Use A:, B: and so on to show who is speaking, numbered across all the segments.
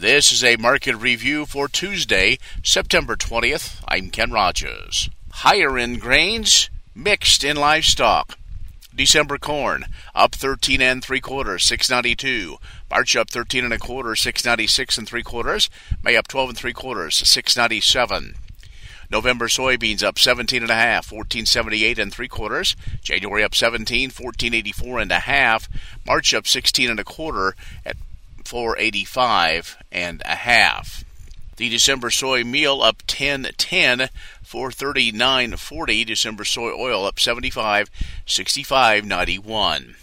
A: This is a market review for Tuesday, September 20th. I'm Ken Rogers. Higher in grains, mixed in livestock. December corn up 13 and three quarters, 692. March up 13 and a quarter, 696 and three quarters. May up 12 and three quarters, 697. November soybeans up 17 and a half, 1478 and three quarters. January up 17, 1484 and a half. March up 16 and a quarter at 485 and a half. The December soy meal up 10.10, 439.40. December soy oil up 75, 65.91.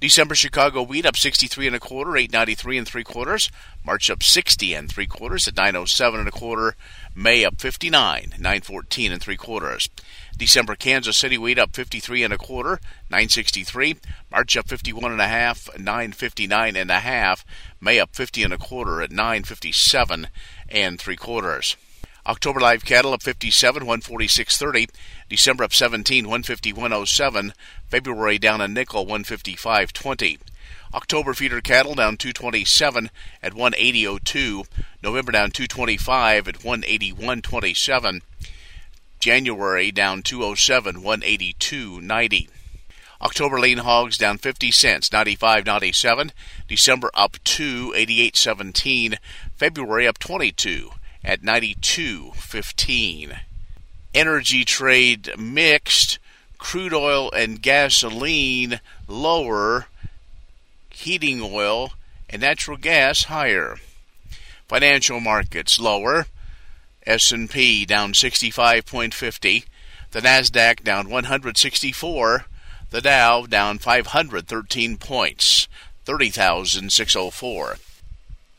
A: December Chicago wheat up 63 and a quarter, 893 and three quarters. March up 60 and three quarters at 907 and a quarter. May up 59, 914 and three quarters. December Kansas City wheat up 53 and a quarter, 963. March up 51 and a half, 959 and a half. May up 50 and a quarter at 957 and three quarters. October live cattle up 57, 146.30. December up 17, 151.07. February down a nickel, 155.20. October feeder cattle down 227 at 180.02. November down 225 at 181.27. January down 207, 182.90. October lean hogs down 50 cents, 95.97. December up 2, 88.17. February up 22 at 92.15. Energy trade mixed, crude oil and gasoline lower, heating oil and natural gas higher. Financial markets lower. S&P down 65.50, the Nasdaq down 164, the Dow down 513 points, 30,604.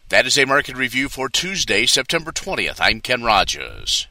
A: That is a market review for Tuesday, September 20th. I'm Ken Rogers.